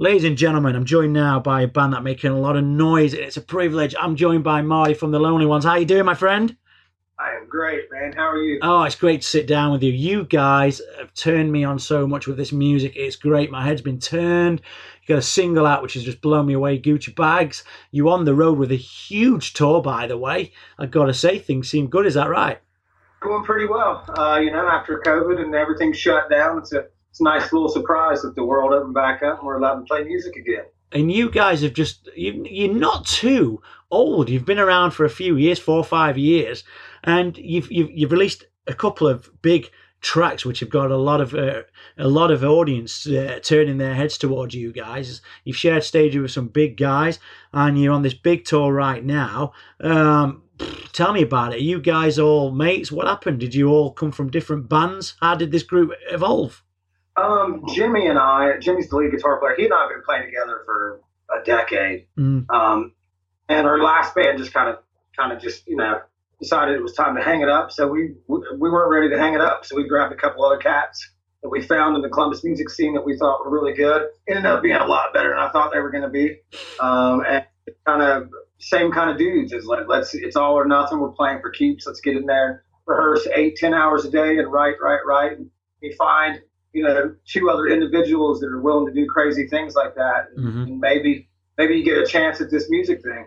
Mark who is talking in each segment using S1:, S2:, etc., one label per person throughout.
S1: Ladies and gentlemen, I'm joined now by a band that making a lot of noise, and it's a privilege. I'm joined by Marty from the Lonely Ones. How you doing, my friend?
S2: I am great, man. How are you?
S1: Oh, it's great to sit down with you. You guys have turned me on so much with this music. It's great. My head's been turned. You got a single out which has just blown me away, Gucci Bags. You on the road with a huge tour, by the way. I gotta say, things seem good. Is that right?
S2: Going pretty well. Uh, you know, after COVID and everything shut down, it's a it's a nice little surprise that the world opened back up and we're allowed to play music again.
S1: And you guys have just you, you're not too old. You've been around for a few years, four or five years, and you've you've, you've released a couple of big tracks which have got a lot of uh, a lot of audience uh, turning their heads towards you guys. You've shared stages with some big guys, and you're on this big tour right now. Um, tell me about it. Are you guys all mates? What happened? Did you all come from different bands? How did this group evolve?
S2: Um, Jimmy and I, Jimmy's the lead guitar player. He and I have been playing together for a decade.
S1: Mm.
S2: Um, and our last band just kind of, kind of just, you know, decided it was time to hang it up. So we, we, we weren't ready to hang it up. So we grabbed a couple other cats that we found in the Columbus music scene that we thought were really good. It ended up being a lot better than I thought they were going to be. Um, and kind of same kind of dudes is like, let's, it's all or nothing. We're playing for keeps. Let's get in there, rehearse eight, ten hours a day and write, write, write. And we find, you know, two other individuals that are willing to do crazy things like that.
S1: Mhm.
S2: And maybe, maybe you get a chance at this music thing.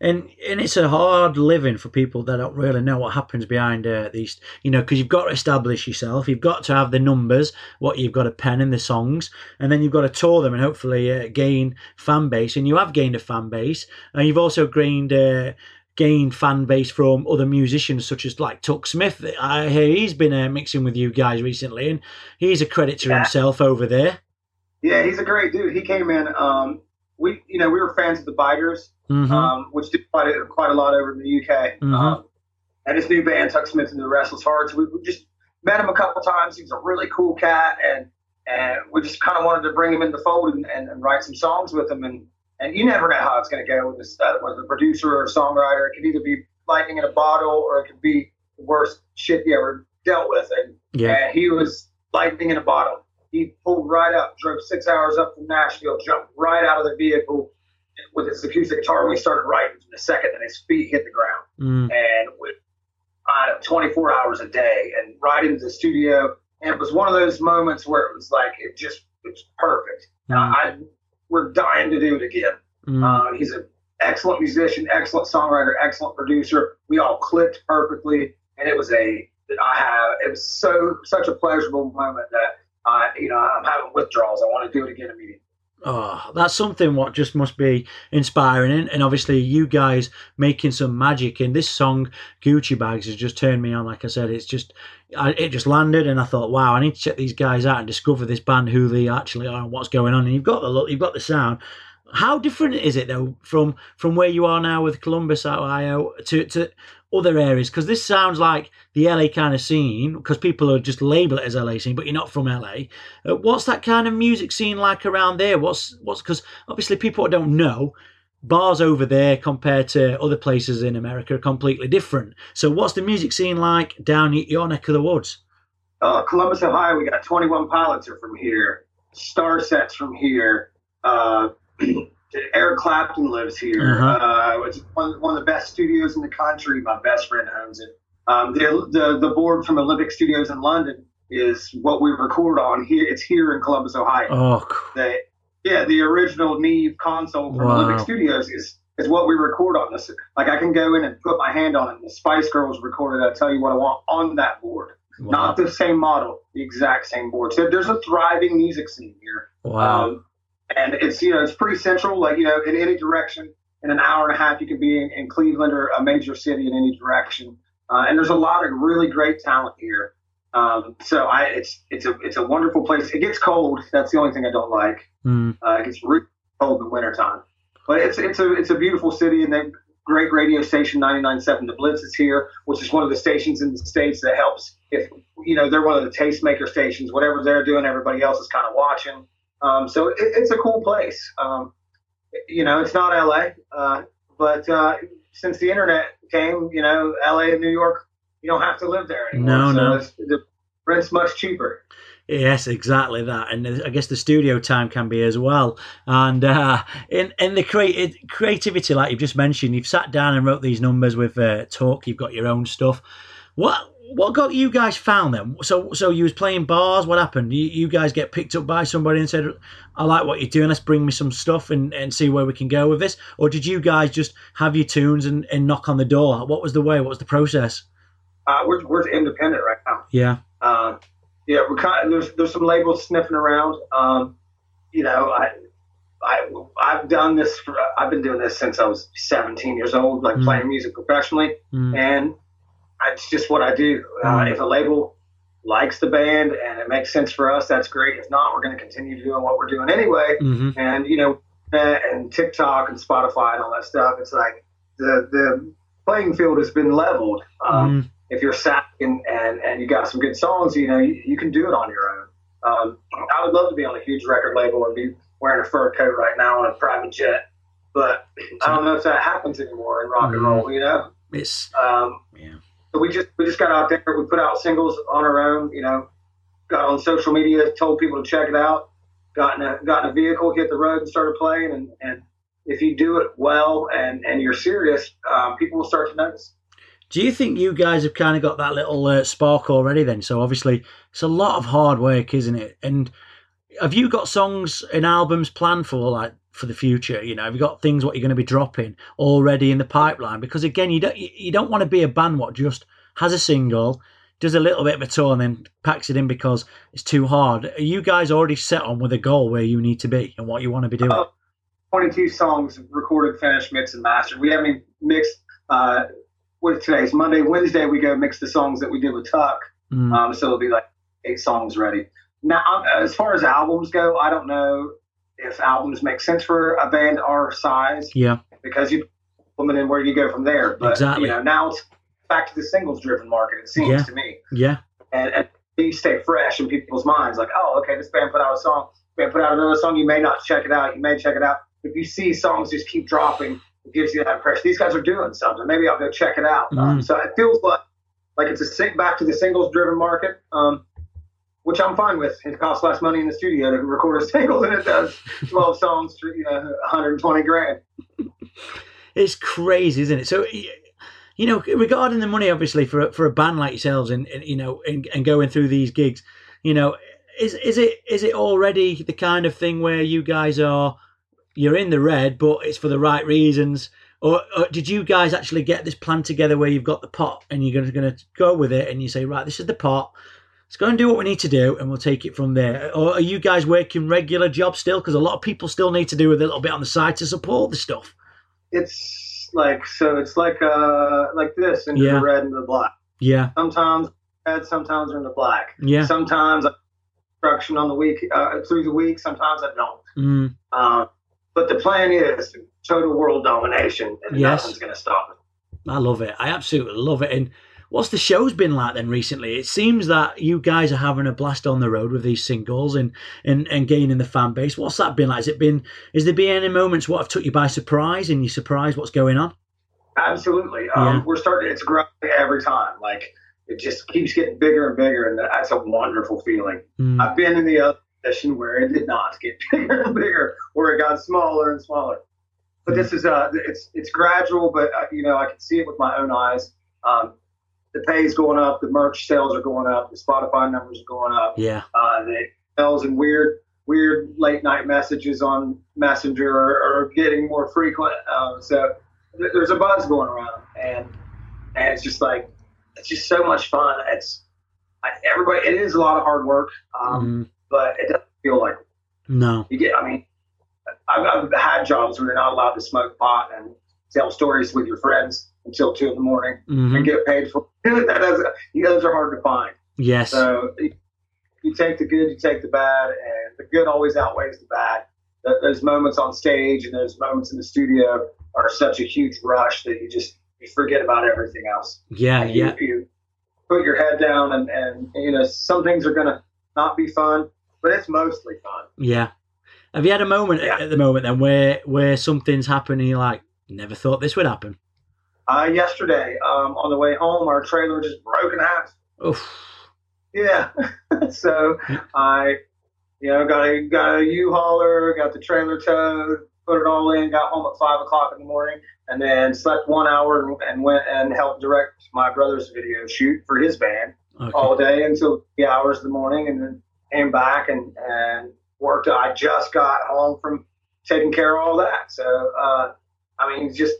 S1: And and it's a hard living for people that don't really know what happens behind uh, these, you know, because you've got to establish yourself. You've got to have the numbers, what you've got to pen in the songs, and then you've got to tour them and hopefully uh, gain fan base. And you have gained a fan base, and you've also gained. Uh, gained fan base from other musicians such as like Tuck Smith. I hear he's been uh, mixing with you guys recently, and he's a credit to
S2: Yeah.
S1: himself over there.
S2: Yeah, he's a great dude. He came in. Um, we, you know, we were fans of the Biters,
S1: hmm
S2: um, which did quite a, quite a lot over in the UK.
S1: Mhm.
S2: Um, and his new band, Tuck Smith and the Restless Hearts. We, we just met him a couple times. He's a really cool cat, and and we just kind of wanted to bring him in the fold and, and, and write some songs with him. And and you never know how it's going to go with this, uh, with a producer or a songwriter. It could either be lightning in a bottle, or it could be the worst shit you ever dealt with. And
S1: Yeah.
S2: and he was lightning in a bottle. He pulled right up, drove six hours up from Nashville, jumped right out of the vehicle with his acoustic guitar. and We started writing in a second, and his feet hit the ground.
S1: Mm.
S2: And with uh, 24 hours a day, and right into the studio. And it was one of those moments where it was like it just it was perfect.
S1: Mm.
S2: I we're dying to do it again.
S1: Mm.
S2: Uh, he's an excellent musician, excellent songwriter, excellent producer. We all clicked perfectly, and it was a I have it was so such a pleasurable moment that I you know I'm having withdrawals. I want to do it again immediately.
S1: Oh, that's something what just must be inspiring, and, obviously you guys making some magic. in this song, Gucci Bags, has just turned me on. Like I said, it's just, I, it just landed, and I thought, wow, I need to check these guys out and discover this band, who they actually are, and what's going on. And you've got the look, you've got the sound. How different is it though from from where you are now with Columbus, Ohio, to to other areas? Because this sounds like the LA kind of scene. Because people are just label it as LA scene, but you're not from LA. Uh, what's that kind of music scene like around there? What's what's because obviously people don't know bars over there compared to other places in America are completely different. So what's the music scene like down your neck of the woods?
S2: uh, Columbus, Ohio. We got 21 Pilots are from here. Starset's from here. Uh, Eric Clapton lives here.
S1: Uh-huh.
S2: Uh, it's one, one of the best studios in the country. My best friend owns it. Um, the, the the board from Olympic Studios in London is what we record on here. It's here in Columbus, Ohio.
S1: Oh, cool.
S2: The, yeah, the original Neve console from
S1: Wow.
S2: Olympic Studios is is what we record on this. Like I can go in and put my hand on it. And the Spice Girls recorded. I tell you what I want on that board
S1: wow.
S2: not the same model, the exact same board. So there's a thriving music scene here.
S1: wow.
S2: Um, and it's you know it's pretty central. Like you know in any direction, in an hour and a half you could be in, in Cleveland or a major city in any direction. Uh, and there's a lot of really great talent here. Um, so I it's it's a it's a wonderful place. It gets cold. That's the only thing I don't like.
S1: Mm.
S2: Uh, it gets really cold in the wintertime. But it's it's a it's a beautiful city and they great radio station 99.7 The Blitz is here, which is one of the stations in the states that helps if you know they're one of the tastemaker stations. Whatever they're doing, everybody else is kind of watching. Um, so it, it's a cool place. Um, you know, it's not LA, uh, but uh, since the internet came, you know, LA and New York, you don't have to live there anymore.
S1: No,
S2: so
S1: no.
S2: The rent's much cheaper.
S1: Yes, exactly that, and I guess the studio time can be as well. And uh, in in the creative creativity, like you've just mentioned, you've sat down and wrote these numbers with uh, Tuck. You've got your own stuff. What what got you guys found then? So so you was playing bars. What happened? You, you guys get picked up by somebody and said, "I like what you're doing. Let's bring me some stuff and, and see where we can go with this." Or did you guys just have your tunes and, and knock on the door? What was the way? What was the process?
S2: Uh, we're we're independent right now.
S1: Yeah.
S2: Uh, yeah, we're kind of, there's there's some labels sniffing around. Um, you know, I I I've done this for I've been doing this since I was 17 years old, like
S1: Mm.
S2: playing music professionally,
S1: Mm.
S2: and it's just what I do. Uh,
S1: Mm.
S2: if a label likes the band and it makes sense for us, that's great. If not, we're going to continue doing what we're doing anyway.
S1: hmm
S2: And you know, and TikTok and Spotify and all that stuff. It's like the the playing field has been leveled. Um,
S1: Mm.
S2: if you're sat and, and, and you got some good songs, you know, you, you can do it on your own. Um, I would love to be on a huge record label and be wearing a fur coat right now on a private jet, but I don't know if that happens anymore in rock and
S1: Mhm.
S2: roll, you know?
S1: It's
S2: Um,
S1: yeah.
S2: So we just, we just got out there, we put out singles on our own, you know, got on social media, told people to check it out, got in a, got in a vehicle, hit the road and started playing. And, and if you do it well and, and you're serious, um, people will start to notice.
S1: Do you think you guys have kind of got that little uh, spark already then? So obviously it's a lot of hard work, isn't it? And have you got songs and albums planned for like for the future? You know, have you got things what you're going to be dropping already in the pipeline? Because again, you don't you don't want to be a band what just has a single, does a little bit of a tour, and then packs it in because it's too hard. Are you guys already set on with a goal where you need to be and what you want to be doing?
S2: Oh. 22 songs recorded, finished, mixed, and mastered. We haven't mixed. Uh, what is today's Monday, Wednesday? We go mix the songs that we did with Tuck.
S1: Mm,
S2: Um, so it'll be like eight songs ready. Now, um, as far as albums go, I don't know if albums make sense for a band our size
S1: yeah,
S2: because you woman in where you go from there. But
S1: Exactly.
S2: you know, now it's back to the singles driven market. It seems
S1: Yeah.
S2: to me,
S1: yeah,
S2: and, and you stay fresh in people's minds. Like, oh, okay, this band put out a song. Band put out another song. You may not check it out. You may check it out. If you see songs just keep dropping, it gives you that impression. These guys are doing something. Maybe I'll go check it out. Um,
S1: Mhm.
S2: so it feels like like it's a sing- back to the singles driven market. Um, which I'm fine with. It costs less money in the studio to record a single than it does 12 songs for you know 120 grand.
S1: it's crazy, isn't it? So, you know, regarding the money, obviously for a- for a band like yourselves, and, and you know, and, and going through these gigs, you know, is is it is it already the kind of thing where you guys are you're in the red, but it's for the right reasons? Or, or did you guys actually get this plan together where you've got the pot and you're going to go with it and you say, right, this is the pot. Let's go and do what we need to do, and we'll take it from there. Or are you guys working regular jobs still? Because a lot of people still need to do a little bit on the side to support the stuff.
S2: It's like so. It's like uh like this into
S1: Yeah.
S2: the red and the black.
S1: Yeah,
S2: Sometimes red, sometimes in the black.
S1: yeah.
S2: Sometimes instruction on the week uh, through the week. Sometimes I don't.
S1: Mm,
S2: Uh, but the plan is total world domination, and
S1: Yes.
S2: nothing's going to stop it.
S1: I love it. I absolutely love it. And what's the show's been like then recently? It seems that you guys are having a blast on the road with these singles and and, and gaining the fan base. What's that been like? Has it been? Is there been any moments what have took you by surprise and you surprised what's going on?
S2: Absolutely. Um,
S1: Yeah.
S2: We're starting. It's growing every time. Like it just keeps getting bigger and bigger, and that's a wonderful feeling.
S1: Mm,
S2: I've been in the other position where it did not get bigger and bigger, where it got smaller and smaller. But this is uh, it's it's gradual, but uh, you know I can see it with my own eyes. Um, the pay's going up, the merch sales are going up, the Spotify numbers are going up.
S1: yeah,
S2: Uh, the emails and weird weird late night messages on Messenger are, are getting more frequent. Um, so th- there's a buzz going around, and and it's just like it's just so much fun. It's I, everybody. It is a lot of hard work, um,
S1: Mm,
S2: but it doesn't feel like
S1: no,
S2: you get. I mean, I've, I've had jobs where you're not allowed to smoke pot and tell stories with your friends until two in the morning
S1: Mhm.
S2: and get paid for. that doesn't. Those are hard to find.
S1: yes,
S2: So you take the good, you take the bad, and the good always outweighs the bad. Th- Those moments on stage and those moments in the studio are such a huge rush that you just you forget about everything else.
S1: yeah,
S2: And you,
S1: yeah,
S2: you put your head down, and, and you know some things are gonna not be fun, but it's mostly fun.
S1: yeah. Have you had a moment
S2: Yeah.
S1: at the moment then where where something's happening? you're like, never thought this would happen?
S2: Uh, yesterday, um, on the way home, our trailer just broke in half.
S1: Oof.
S2: Yeah. so I, you know, got a got a U-hauler, got the trailer towed, put it all in, got home at five o'clock in the morning, and then slept one hour and, and went and helped direct my brother's video shoot for his band
S1: Okay.
S2: all day until the hours of the morning, and then came back and and worked. I just got home from taking care of all that. So uh, I mean, just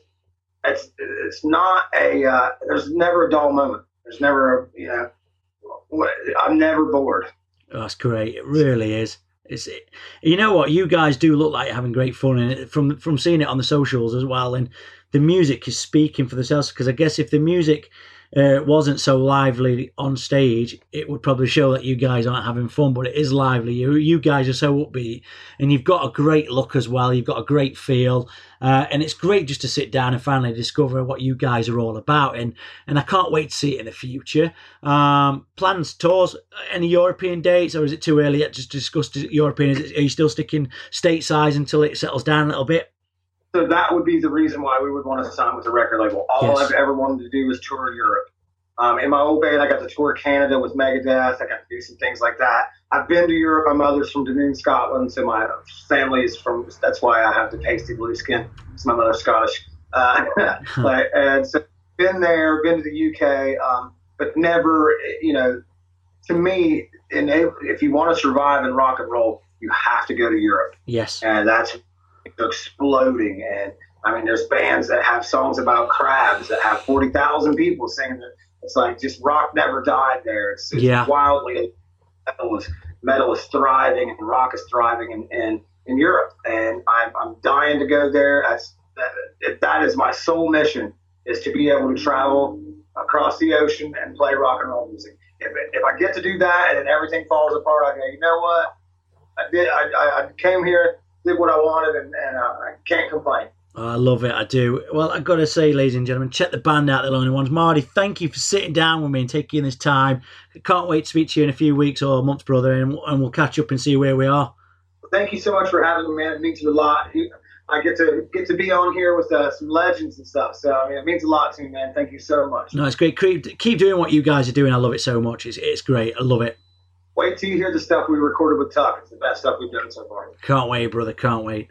S2: it's it's not a uh, there's never a dull moment. There's never a you know I'm never bored.
S1: Oh, That's great. It really is. It's it, you know what you guys do look like you're having great fun it from from seeing it on the socials as well, and the music is speaking for themselves. Because I guess if the music uh, wasn't so lively on stage, it would probably show that you guys aren't having fun. But it is lively. You you guys are so upbeat, and you've got a great look as well. You've got a great feel, uh, and it's great just to sit down and finally discover what you guys are all about. And and I can't wait to see it in the future. Um, plans, tours, any European dates, or is it too early yet to discuss European? Is it, are you still sticking stateside until it settles down a little bit?
S2: So that would be the reason why we would want to sign with a record label. All
S1: Yes.
S2: I've ever wanted to do was tour Europe. Um, in my old band, I got to tour Canada with Megadeth. I got to do some things like that. I've been to Europe. My mother's from Dunoon, Scotland, so my family is from. That's why I have the pasty blue skin. It's my mother's Scottish. Uh, but, and so been there, been to the UK, um, but never, you know, to me, in, if you want to survive in rock and roll, you have to go to Europe
S1: Yes.
S2: and that's exploding. And I mean, there's bands that have songs about crabs that have forty thousand people singing. it. It's like just rock never died there. It's, it's
S1: Yeah.
S2: wildly metal is metal is thriving and rock is thriving in in, in Europe. And I'm I'm dying to go there. That's that, that is my sole mission is to be able to travel across the ocean and play rock and roll music. If, if I get to do that and then everything falls apart, I go, you know what? I did. I, I came here, did what I wanted, and, and uh, I can't complain.
S1: I love it. I do. Well, I've got to say, ladies and gentlemen, check the band out, The Lonely Ones. Marty, thank you for sitting down with me and taking this time. Can't wait to speak to you in a few weeks or months, brother, and, and we'll catch up and see where we are.
S2: Thank you so much for having me, man. It means a lot. I get to get to be on here with uh, some legends and stuff. So I mean, it means a lot to me, man. Thank you so much.
S1: No, it's great. Keep, keep doing what you guys are doing. I love it so much. It's, it's great. I love it
S2: wait till you hear the stuff we recorded with Tuck. It's the best stuff we've done so far.
S1: Can't wait, brother. Can't wait.